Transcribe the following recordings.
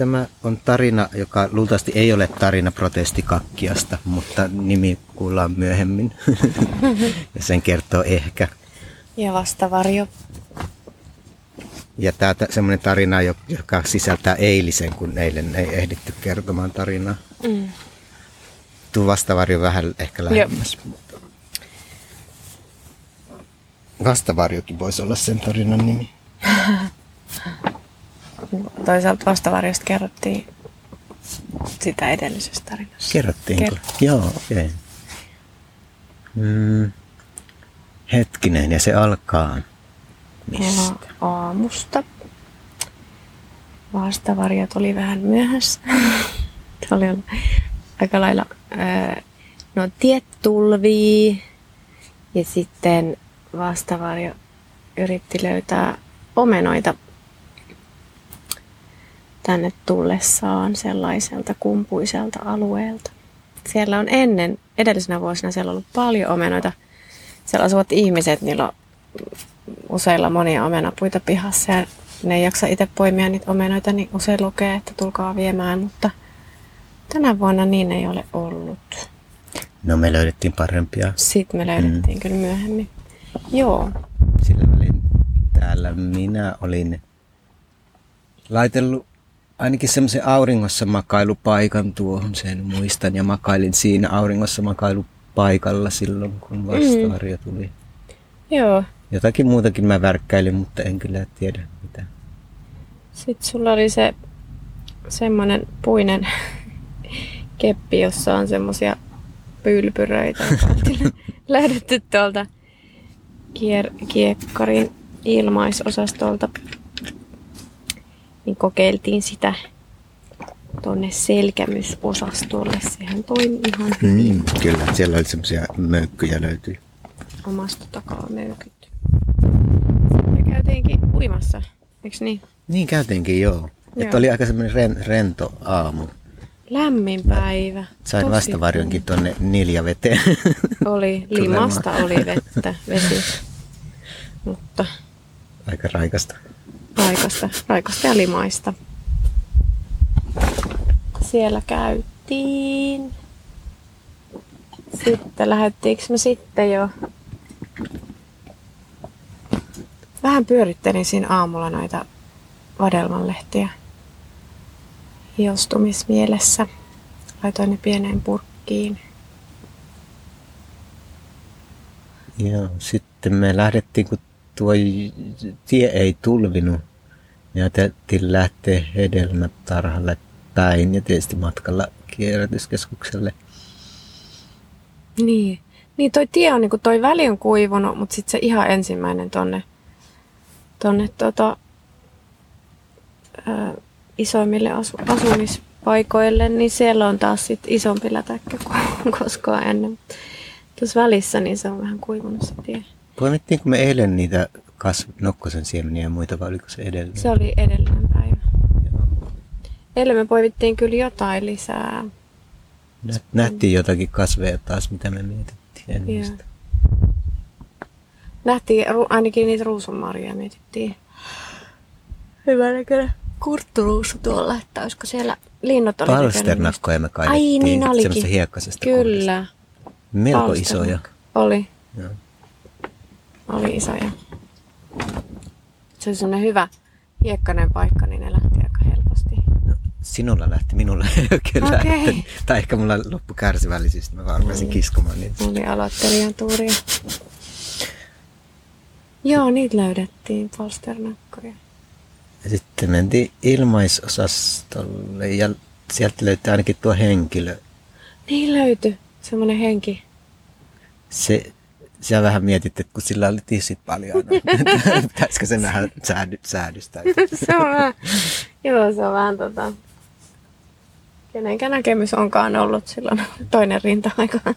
Tämä on tarina, joka luultavasti ei ole tarina protestikakkiasta, mutta nimi kuullaan myöhemmin. ja sen kertoo ehkä. Ja vastavarjo. Ja tämä semmoinen tarina, joka sisältää eilisen, kun eilen ei ehditty kertomaan tarinaa. Mm. Tuu vastavarjo vähän ehkä lähemmäs. Vastavarjokin voisi olla sen tarinan nimi. Toisaalta vastavarjosta kerrottiin sitä edellisestä tarinasta. Kerrottiinko? Kerrottiin. Joo, okei. Okay. Mm, hetkinen, ja se alkaa mistä? aamusta. Vastavarjot oli vähän myöhässä. oli aika lailla, no tietulvii ja sitten vastavarjo yritti löytää omenoita tänne tullessaan sellaiselta kumpuiselta alueelta. Siellä on ennen, edellisenä vuosina siellä on ollut paljon omenoita. Siellä asuvat ihmiset, niillä on useilla monia omenapuita pihassa ja ne ei jaksa itse poimia niitä omenoita, niin usein lukee, että tulkaa viemään, mutta tänä vuonna niin ei ole ollut. No me löydettiin parempia. Sitten me löydettiin mm. kyllä myöhemmin. Joo. Sillä välin täällä minä olin laitellut ainakin semmoisen auringossa makailupaikan tuohon, sen muistan. Ja makailin siinä auringossa makailupaikalla silloin, kun vastavarjo mm. tuli. Joo. Jotakin muutakin mä värkkäilin, mutta en kyllä tiedä mitä. Sitten sulla oli se semmoinen puinen keppi, jossa on semmoisia pylpyröitä, lähdetty tuolta kier- kiekkarin ilmaisosastolta. Niin kokeiltiin sitä tuonne selkämysosastolle. Sehän toimi ihan hyvin. Mm, kyllä, siellä oli semmoisia möykkyjä löytyi. Omasta takaa möykyt. Ja käytiinkin uimassa, eikö niin? Niin käytiinkin, joo. joo. Että oli aika semmoinen ren, rento aamu. Lämmin päivä. Sain Tosi vastavarjonkin tuonne niljaveteen. Oli, limasta oli vettä, vesi. Mutta... Aika raikasta. Raikasta, raikasta ja limaista. Siellä käytiin. Sitten lähdettiinkö me sitten jo vähän pyörittelin siinä aamulla noita vadelmanlehtiä hiostumismielessä. Laitoin ne pieneen purkkiin. Joo, sitten me lähdettiin, kun tuo tie ei tulvinut, niin ajateltiin lähteä hedelmätarhalle päin ja tietysti matkalla kierrätyskeskukselle. Niin. Niin toi tie on, niin toi väli on kuivunut, mutta sitten se ihan ensimmäinen tonne tuonne tota, isoimmille asu, asumispaikoille, niin siellä on taas sit isompi lätäkkä kuin koskaan ennen. Tuossa välissä niin se on vähän kuivunut se tie. Poimittiinko me eilen niitä kasv- nokkosen siemeniä ja muita vai oliko se edellinen? Se oli edellinen päivä. Joo. Eilen me poivittiin kyllä jotain lisää. Nähtiin jotakin kasveja taas, mitä me mietittiin. En Nähtiin ainakin niitä ruusunmarjoja mietittiin. Hyvä näköinen kurtturuusu tuolla, että olisiko siellä linnut oli Palsternakkoja me kaivettiin. Ai niin olikin. Semmoista hiekkaisesta Kyllä. Kohdasta. Melko isoja. Oli. Joo. Oli isoja. Se oli semmoinen hyvä hiekkainen paikka, niin ne lähti aika helposti. No, sinulla lähti, minulla ei oikein okay. lähti. Tai ehkä mulla loppu kärsivällisyystä, mä vaan rupesin kiskomaan niitä. Oli aloittelijan tuuria. Joo, niitä löydettiin, palsternakkoja. Ja sitten mentiin ilmaisosastolle ja sieltä löytyi ainakin tuo henkilö. Niin löytyi, semmoinen henki. Se, sä vähän mietit, että kun sillä oli tissit paljon, no, pitäisikö se vähän säädy, säädystä? se on vähän, joo, se on vähän tota, kenenkä näkemys onkaan ollut silloin toinen rinta-aika.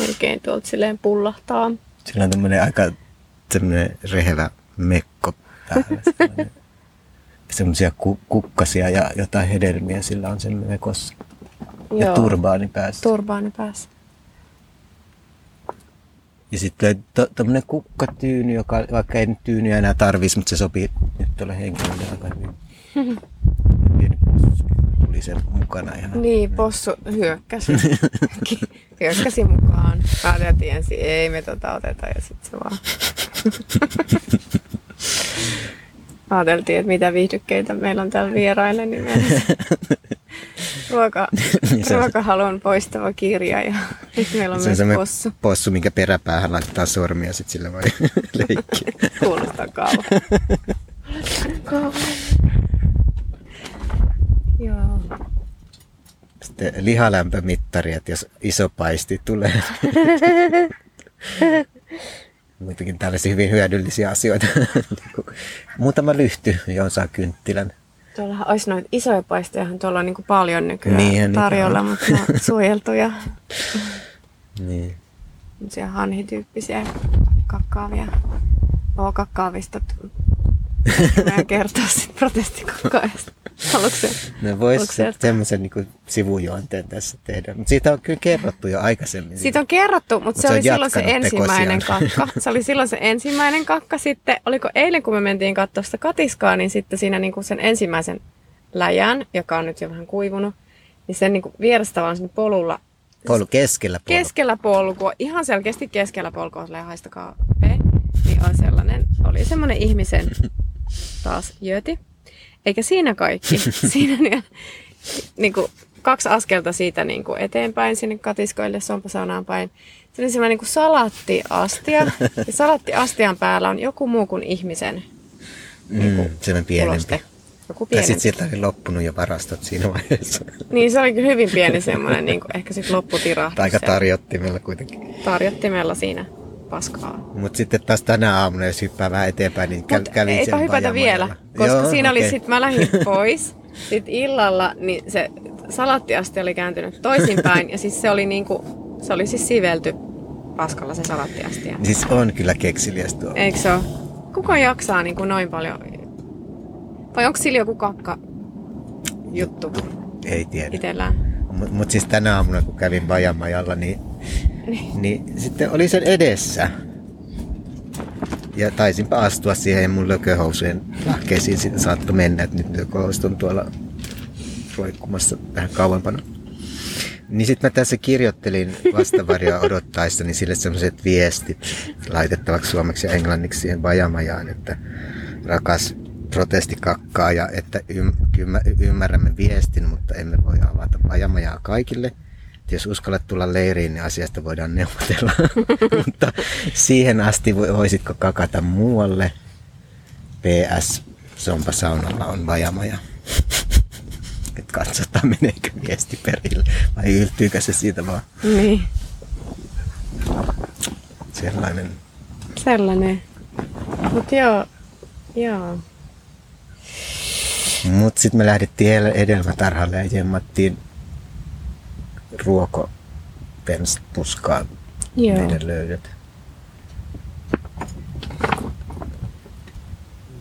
Melkein tuolta silleen pullahtaa. Sillä on tämmöinen aika semmoinen rehevä mekko päällä. Semmoisia ku, kukkasia ja jotain hedelmiä sillä on sen mekossa. Joo. Ja turbaani päässä. Turbaani päässä. Ja sitten tämmöinen to, kukkatyyny, joka vaikka ei nyt tyynyä enää tarvitsisi, mutta se sopii nyt tuolle henkilölle aika hyvin. Pieni oli sen mukana ihan. Niin, possu hyökkäsi. hyökkäsi mukaan. Ajattelin ensin, ei me tota oteta ja sitten se vaan. Ajateltiin, että mitä viihdykkeitä meillä on täällä vieraille, niin ruoka, Niin se on- ruokahalun poistava kirja ja nyt meillä on se on myös semmoinen possu. possu, minkä peräpäähän laittaa sormia sitten sillä voi leikkiä. Kuulostaa kauan. Kauan. Joo. Sitten lihalämpömittari, että jos iso paisti tulee. Muutenkin tällaisia hyvin hyödyllisiä asioita. Muutama lyhty, johon saa kynttilän. Tuollahan olisi noita isoja paistejahan tuolla on niin paljon nykyään niitä tarjolla, mutta ne on suojeltuja. Niin. Semmoisia hanhityyppisiä kakkaavia. Oo kakkaavista. Mä kertoa sitten protestikakkaajasta. Haluatko se? No vois semmoisen niin sivujuonteen tässä tehdä. Mutta siitä on kyllä kerrottu jo aikaisemmin. Siitä on kerrottu, mutta Mut se se oli silloin se ensimmäinen tekosiaan. kakka. Se oli silloin se ensimmäinen kakka. Sitten, oliko eilen, kun me mentiin katsoa sitä katiskaa, niin sitten siinä niin kuin sen ensimmäisen läjän, joka on nyt jo vähän kuivunut, niin sen niin kuin vierestä vaan sinne polulla Polu keskellä polu. keskellä polkua, ihan selkeästi keskellä polkua, silleen haistakaa P, niin on sellainen, oli semmoinen ihmisen taas jöti. Eikä siinä kaikki. Siinä niin, niin kuin kaksi askelta siitä niin kuin eteenpäin sinne katiskoille sompasaunaan päin. Se oli semmoinen niin kuin salattiastia. Ja salattiastian päällä on joku muu kuin ihmisen Mm, semmoinen pienempi. uloste. Joku Tai pienempi. sitten sieltä oli loppunut jo varastot siinä vaiheessa. Niin se oli kyllä hyvin pieni semmoinen, niin kuin, ehkä sitten lopputirahdus. Tai aika tarjottimella kuitenkin. Tarjottimella siinä paskaa. Mutta sitten taas tänä aamuna, jos hyppää vähän eteenpäin, niin käl, Mut kävin eipä hypätä vielä, koska Joo, siinä oli okei. sit, mä lähdin pois. Sitten illalla niin se salattiasti oli kääntynyt toisinpäin ja siis se oli niinku, se oli siis sivelty paskalla se salattiasti. Siis on kyllä keksiliäs tuo. Eikö se ole? Kuka jaksaa niinku noin paljon? Vai onko sillä joku kakka juttu Ei tiedä. itsellään? Mutta mut siis tänä aamuna, kun kävin Bajamajalla, niin, Niin. niin sitten oli sen edessä. Ja taisinpa astua siihen ja mun lököhousujen lahkeisiin siitä saattoi mennä, että nyt lököhousut on tuolla roikkumassa vähän kauempana. Niin sitten mä tässä kirjoittelin vastavarjoa odottaessani sille sellaiset viestit laitettavaksi suomeksi ja englanniksi siihen Bajamajaan, että rakas protestikakkaaja, että ym, ymmär, ymmärrämme viestin, mutta emme voi avata Bajamajaa kaikille. Että jos uskallat tulla leiriin, niin asiasta voidaan neuvotella. mutta siihen asti vo- voisitko kakata muualle. PS, Sompa saunalla on Bajamaja. Et katsotaan meneekö viesti perille vai yltyykö se siitä vaan Niin, sellainen. sellainen. Mut joo, joo. Mut sitten me lähdettiin el- edelmätarhalle ja jemmattiin ruokopensspuskaa Joo. meidän.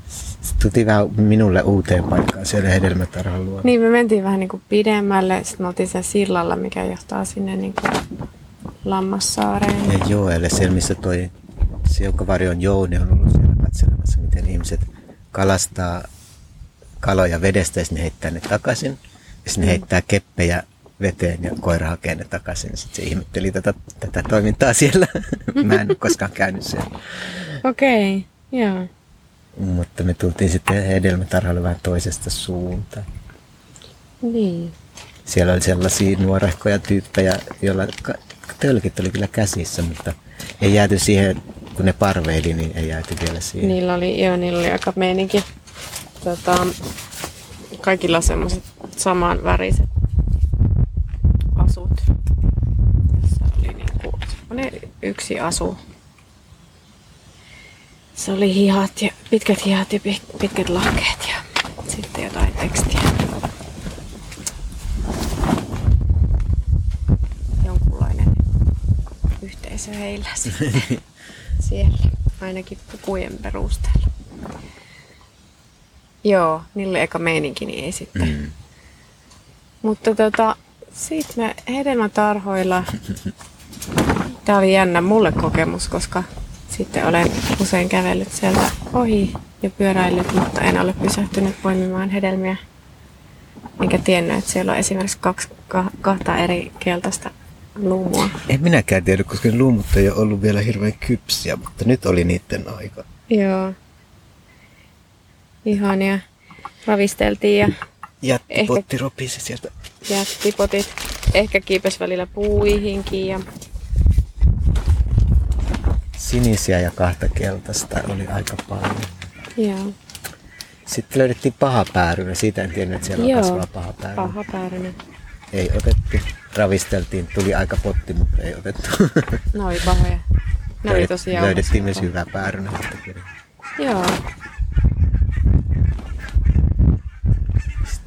Sitten tultiin vähän minulle uuteen paikkaan siellä hedelmätarhan luona. Niin, me mentiin vähän niin kuin pidemmälle. Sitten me oltiin siellä sillalla, mikä johtaa sinne niin kuin Lammassaareen. Ja joelle, siellä missä toi Siukavarjon Jouni on ollut siellä katselemassa, miten ihmiset kalastaa kaloja vedestä ja sitten ne heittää ne takaisin. Ja sitten ne heittää keppejä veteen ja koira hakee ne takaisin. Sitten se ihmetteli tätä, tätä toimintaa siellä. Mä en ole koskaan käynyt siellä. Okei, okay, joo. Mutta me tultiin sitten hedelmätarhalle vähän toisesta suuntaan. Niin. Siellä oli sellaisia nuorehkoja tyyppejä, joilla tölkit oli kyllä käsissä, mutta ei jääty siihen, kun ne parveili, niin ei jääty vielä siihen. Niillä oli, joo, niillä oli aika meininki. Tota, kaikilla semmoiset saman väriset asut. Jossa oli niinku semmonen yksi asu. Se oli hihat ja pitkät hihat ja pit- pitkät lahkeet ja sitten jotain tekstiä. Jonkunlainen yhteisö heillä sitten siellä, ainakin pukujen perusteella. Joo, niillä oli eka meininki, niin ei sitten. Mm. Mutta tota, sit me hedelmätarhoilla, tää oli jännä mulle kokemus, koska sitten olen usein kävellyt sieltä ohi ja pyöräillyt, mutta en ole pysähtynyt poimimaan hedelmiä enkä tiennyt, että siellä on esimerkiksi kaksi, kahta eri keltaista luumua. En minäkään tiedä, koska luumut ei ole ollut vielä hirveän kypsiä, mutta nyt oli niiden aika. Joo. Ihania. Ravisteltiin ja Jättipotti ehkä, ropisi sieltä. Jättipotit. Ehkä kiipes välillä puihinkin. Ja... Sinisiä ja kahta keltaista oli aika paljon. Joo. Sitten löydettiin paha päärynä. Siitä en tiennyt, että siellä on kasvaa paha päärynä. Paha päärynä. Ei otettu. Ravisteltiin. Tuli aika potti, mutta ei otettu. No oli pahoja. Ne oli tosi Löydettiin myös hyvää päärynä. Joo.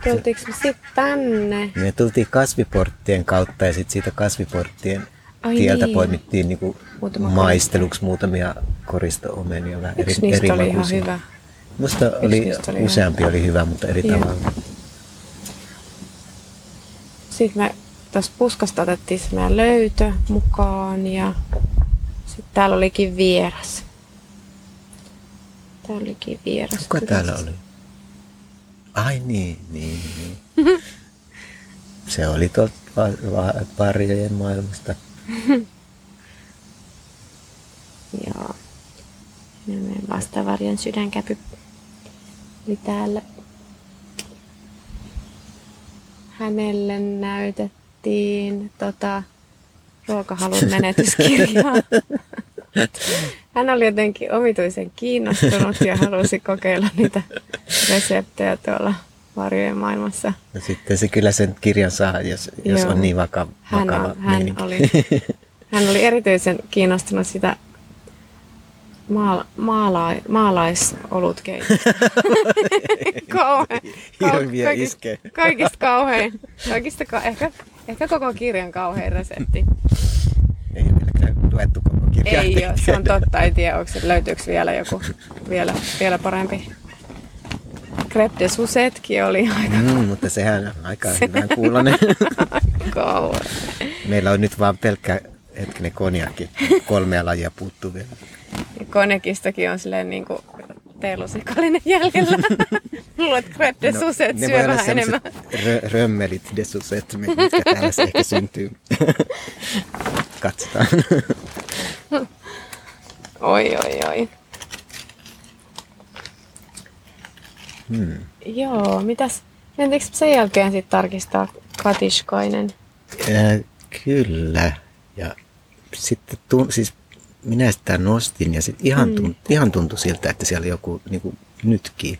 Tultiinko me sitten tänne? Me tultiin kasviporttien kautta ja sitten siitä kasviporttien Ai tieltä niin. poimittiin niinku maisteluksi muutamia koristo-omenia. Vähän Yksi eri, niistä eri oli ihan hyvä. Musta oli, oli useampi oli hyvä, mutta eri Joo. tavalla. Sitten me tuossa puskasta otettiin se meidän löytö mukaan ja sitten täällä olikin vieras. Täällä olikin vieras. Kuka täällä oli? Ai niin, niin, niin. Se oli tuolta varjojen maailmasta. Joo. Meidän vastavarjon sydänkäpy oli täällä. Hänelle näytettiin tota, ruokahalun menetyskirjaa. Hän oli jotenkin omituisen kiinnostunut ja halusi kokeilla niitä reseptejä tuolla varjojen maailmassa. No sitten se kyllä sen kirjan saa, jos, jos on niin vakava, hän, vakava on, hän, oli, hän oli erityisen kiinnostunut sitä maala, maala, maalaisolutkeitosta. kauhean. Kaikista, kaikista kauhein. Kaikista, ehkä, ehkä koko kirjan kauhein resepti. Ei ole vieläkään luettu koko kirjaa. Ei ole, se on totta. En tiedä, onko se, löytyykö vielä joku vielä, vielä parempi. Crêpe de Susetkin oli aika... Mm, mutta sehän on aika hyvän kuulonen. Kauan. Meillä on nyt vaan pelkkä hetkinen konjakki. Kolmea lajia puuttuu vielä. Konjakistakin on silleen niin kuin teelusikallinen jäljellä. Luulet, että de no, Suset syö vähän enemmän. Rö- römmelit de Suset, mitkä täällä se ehkä syntyy. Katsotaan. oi, oi, oi. Hmm. Joo, mitäs, mentikö sen jälkeen sitten tarkistaa katiskoinen? Äh, kyllä. Ja sitten tun, siis minä sitä nostin ja sitten ihan, tunt, mm. ihan tuntui siltä, että siellä joku niin kuin nytkii.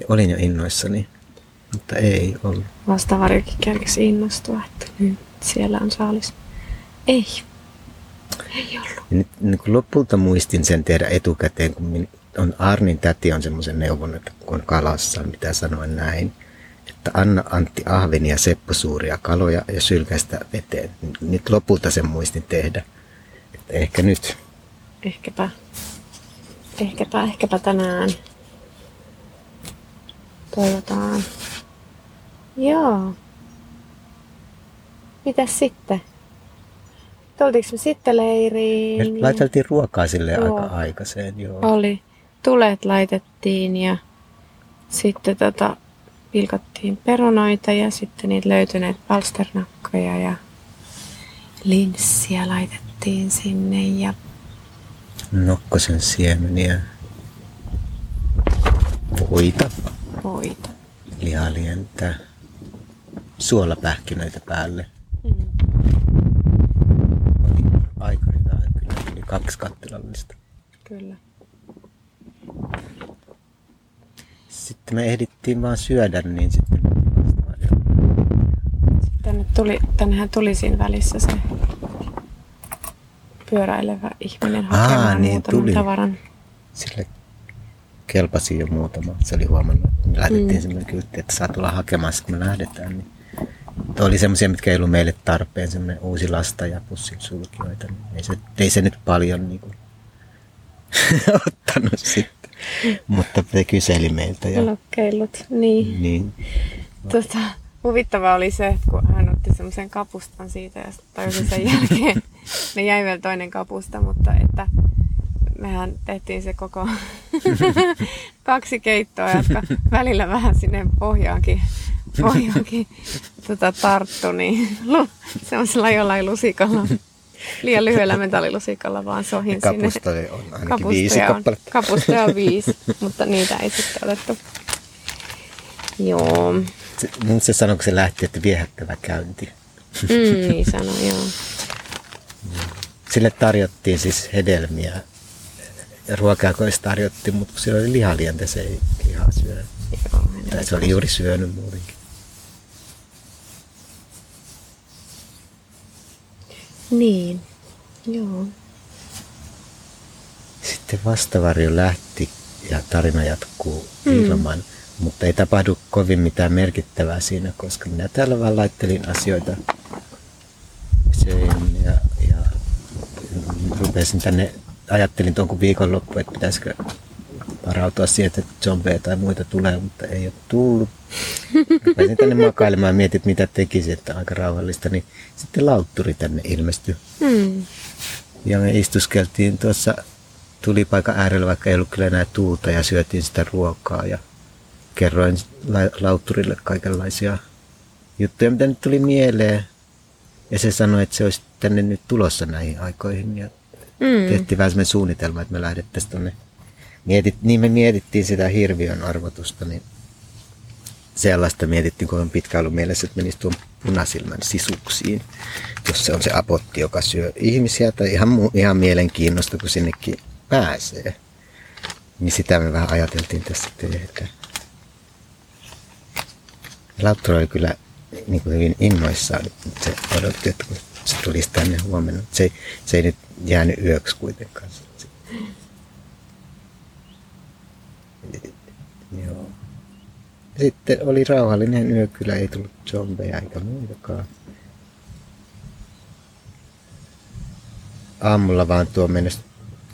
Ja olin jo innoissani, mutta ei ollut. Vastaavarikin kerkesi innostua, että nyt siellä on saalis. Ei. Ei ollut. Ja nyt niin kuin lopulta muistin sen tehdä etukäteen, kun on Arnin täti on semmoisen neuvon, että kun on kalassa, mitä sanoin näin, että anna Antti Ahvenia ja Seppo suuria kaloja ja sylkäistä veteen. Nyt lopulta sen muistin tehdä. Että ehkä nyt. Ehkäpä. Ehkäpä, ehkäpä tänään. Toivotaan. Joo. Mitäs sitten? Tultiinko me sitten leiriin? Me laiteltiin ruokaa sille joo. aika aikaiseen, joo. Oli. Tulet laitettiin ja sitten tota, pilkottiin perunoita ja sitten niitä löytyneet palsternakkoja ja linssiä laitettiin sinne ja nokkosen siemeniä, voita, voita. lihalientä, suolapähkinöitä päälle. Mm. Oli aika hyvä, kyllä kaksi kattilallista. Kyllä. Sitten me ehdittiin vaan syödä, niin sitten Tänne tuli, tännehän tuli siinä välissä se pyöräilevä ihminen hakemaan Aa, niin, tuli. tavaran. Sille kelpasi jo muutama. Se oli huomannut, me lähdettiin mm. semmoinen kyltti, että saa tulla hakemaan, kun me lähdetään. Niin oli semmoisia, mitkä ei ollut meille tarpeen, semmoinen uusi lasta ja pussin sulkijoita. Niin ei, se, ei se nyt paljon niin kuin, ottanut sitten. Mutta se kyseli meiltä. Ja... Lokkeilut, niin. niin. Tota, huvittavaa oli se, että kun hän otti semmoisen kapustan siitä ja tajusin sen jälkeen, ne jäi vielä toinen kapusta, mutta että mehän tehtiin se koko kaksi keittoa, jotka välillä vähän sinne pohjaankin pohjakin tota, tarttu, niin lu, semmoisella jollain lusikalla, liian lyhyellä metallilusikalla vaan sohin Ja sinne. kapustoja on ainakin viisi on, kappaletta. kapustoja on viisi, mutta niitä ei sitten otettu. Joo, Se, mun se sanoi, kun se lähti, että viehättävä käynti. mm, niin sanoi, joo. Sille tarjottiin siis hedelmiä. Ja ruokaa-koissa tarjottiin, mutta kun sillä oli lihalientä, se ei lihaa syö. joo Tai se oli juuri syönyt muutenkin. Niin, joo. Sitten vastavarjo lähti ja tarina jatkuu ilman, mutta ei tapahdu kovin mitään merkittävää siinä, koska minä täällä vaan laittelin asioita söin ja, ja rupesin tänne, ajattelin tuon viikonloppu, että pitäisikö varautua siihen, että zombeja tai muita tulee, mutta ei ole tullut. Rupesin tänne makailemaan ja mietin, että mitä tekisin, että aika rauhallista, niin sitten lautturi tänne ilmestyi. Mm. Ja me istuskeltiin tuossa tulipaikan äärellä, vaikka ei ollut kyllä enää tuulta ja syötiin sitä ruokaa ja kerroin la- lautturille kaikenlaisia juttuja, mitä nyt tuli mieleen. Ja se sanoi, että se olisi tänne nyt tulossa näihin aikoihin ja Mm. tehtiin vähän suunnitelma, että me lähdettäisiin tuonne. Mietit, niin me mietittiin sitä hirviön arvotusta, niin sellaista mietittiin, kun on pitkä ollut mielessä, että menisi tuon punasilmän sisuksiin, jos se on se apotti, joka syö ihmisiä, tai ihan, ihan mielenkiinnosta, kun sinnekin pääsee. Niin sitä me vähän ajateltiin tässä tehdä. Lauttura oli kyllä niin kuin hyvin innoissaan, se odotti, että kun se tulisi tänne huomenna. Se, ei- se ei nyt jäänyt yöksi kuitenkaan. Joo. Sitten oli rauhallinen yö, kyllä ei tullut zombeja eikä muitakaan. Aamulla vaan tuo mennessä,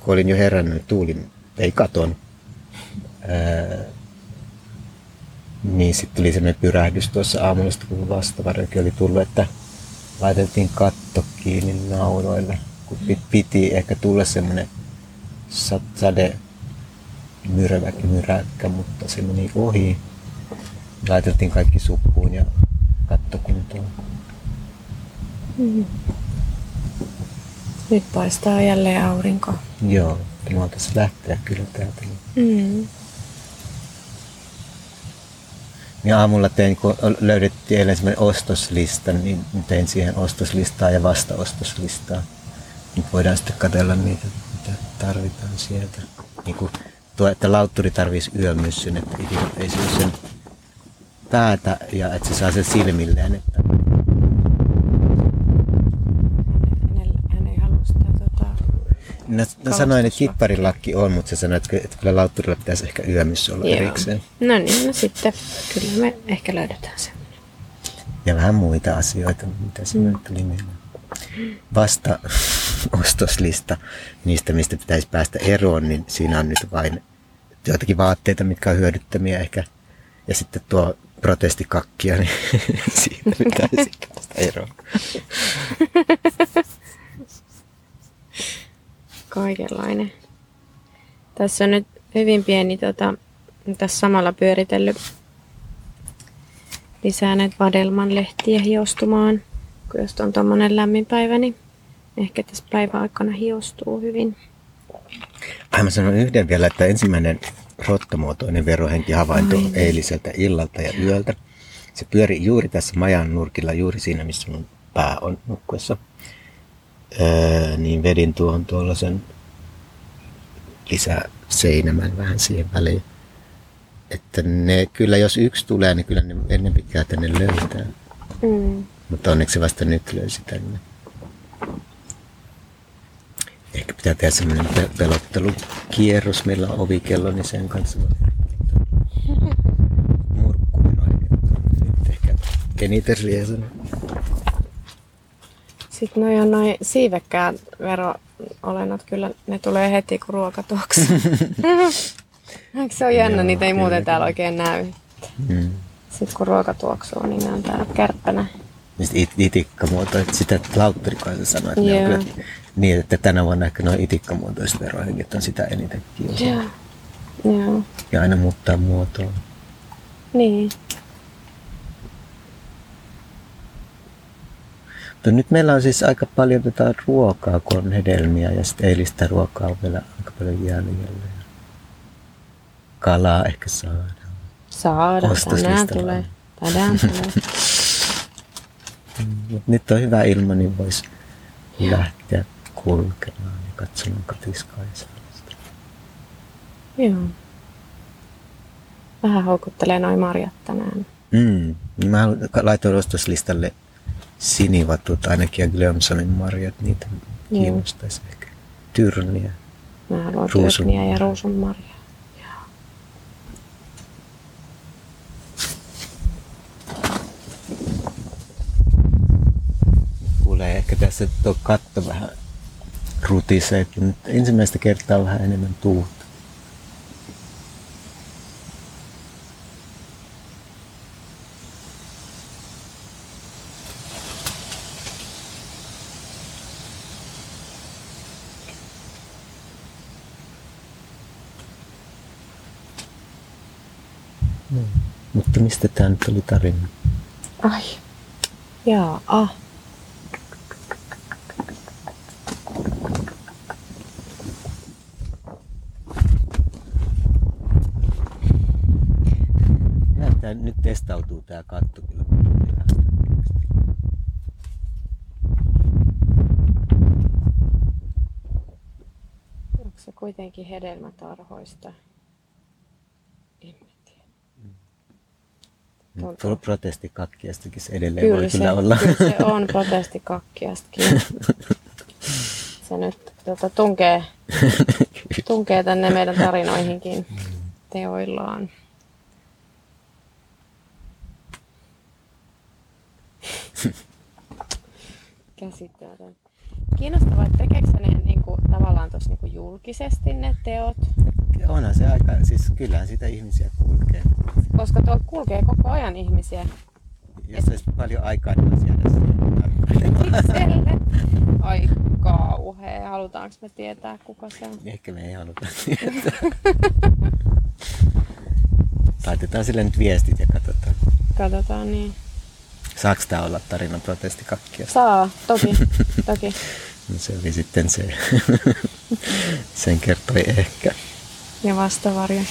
kun olin jo herännyt, niin tuuli ei katon. Ää, niin sitten tuli semmoinen pyrähdys tuossa aamulla, kun vastavarjokin oli tullut, että laitettiin katto kiinni nauroille, kun pit- piti ehkä tulla semmoinen sa- sade myrväkkä, myräkkä, mutta se meni ohi. Laitettiin kaikki suppuun ja kattokuntoon. Nyt paistaa jälleen aurinko. Joo, mulla tässä lähteä kyllä täältä. Mm. Ja aamulla tein, kun löydettiin eilen semmoinen ostoslista, niin tein siihen ostoslistaa ja vastaostoslistaa. Nyt voidaan sitten katsella niitä, mitä tarvitaan sieltä. Niin kuin tuo, että lautturi tarvitsisi yömyssyn, että ei syö sen päätä ja että se saa sen silmilleen. Että Hänellä, hän ei halua sitä tota... no, no sanoin, että kipparilakki on, mutta se sanoi, että, että kyllä lautturilla pitäisi ehkä yömyssy olla Joo. erikseen. No niin, no sitten kyllä me ehkä löydetään se. Ja vähän muita asioita, mitä siinä mm. tuli mieleen. Vasta ostoslista niistä, mistä pitäisi päästä eroon, niin siinä on nyt vain joitakin vaatteita, mitkä on hyödyttömiä ehkä. Ja sitten tuo protestikakkia, niin siitä pitäisi päästä eroon. Kaikenlainen. Tässä on nyt hyvin pieni, tota, tässä samalla pyöritellyt lisää näitä vadelman lehtiä hiostumaan. Kun jos on tommonen lämmin päivä, niin ehkä tässä päiväaikana hiostuu hyvin. Ai mä sanon yhden vielä, että ensimmäinen rottamuotoinen verohenkihavainto Ai niin. eiliseltä illalta ja yöltä. Se pyöri juuri tässä majan nurkilla, juuri siinä, missä mun pää on nukkuessa. Öö, niin vedin tuon tuollaisen lisäseinämän vähän siihen väliin. Että ne kyllä, jos yksi tulee, niin kyllä ne ennen pitkää tänne löytää. Mm. Mutta onneksi vasta nyt löysi tänne. Ehkä pitää tehdä semmoinen pe- pelottelukierros, meillä on ovikello, niin sen kanssa voi murkkuveroja. Nyt ehkä. Sitten noi on noin siivekkäät vero-olennot, kyllä ne tulee heti kun ruoka tuoksuu. Se on jännä, Joo, niitä ei kyllä, muuten täällä oikein näy. Mm. Sitten kun ruoka tuoksuu, niin ne on täällä kärppänä. It- itikkamuoto, sitä lautteri kanssa sanoi, että ne on Joo. kyllä niin, että tänä vuonna ehkä noin itikkamuotoiset verohenget on sitä eniten kiusaa. Joo. Joo. Ja aina muuttaa muotoa. Niin. Mutta nyt meillä on siis aika paljon tätä ruokaa, kun on hedelmiä ja sitten eilistä ruokaa on vielä aika paljon jäljellä. Kalaa ehkä saadaan. Saadaan, tänään tulee. Tänään tulee. Nyt on hyvä ilma, niin voisi lähteä kulkemaan ja katsomaan katiskaa ja. Joo. Vähän houkuttelee noin marjat tänään. Mm. Mä laitoin ostoslistalle sinivatut ainakin ja Glömsonin marjat, niitä Joo. kiinnostaisi ehkä. Tyrniä. Mä haluan Ruusun- tyrniä ja ruusunmarjaa. Kuulee ehkä tässä tuo katto vähän rutisee, kun nyt ensimmäistä kertaa vähän enemmän tuulta. No, mutta mistä tämä nyt oli tarina? Ai. Jaa, ah. Nyt testautuu tämä katto kyllä. Onko se kuitenkin hedelmätarhoista? En mä tiedä. Nyt tuolla protestikakkiastakin se edelleen Kyllä voi se, kyllä olla. kyllä se on protestikakkiastakin. Se nyt tota, tunkee, tunkee tänne meidän tarinoihinkin teoillaan. Käsittämätön. Kiinnostavaa, että tekeekö ne niin kuin, tavallaan tuossa niin kuin julkisesti ne teot? Onhan se aika, siis kyllähän sitä ihmisiä kulkee. Koska tuolla kulkee koko ajan ihmisiä. Jos olisi paljon aikaa, niin voisi jäädä siihen. Ai kauhea. Halutaanko me tietää, kuka se on? Ehkä me ei haluta tietää. Laitetaan sille nyt viestit ja katsotaan. Katsotaan niin. Saako tämä olla tarina protestikakkiasta? Saa, toki, toki. No se oli sitten se. Sen kertoi ehkä. Ja vastavarjo.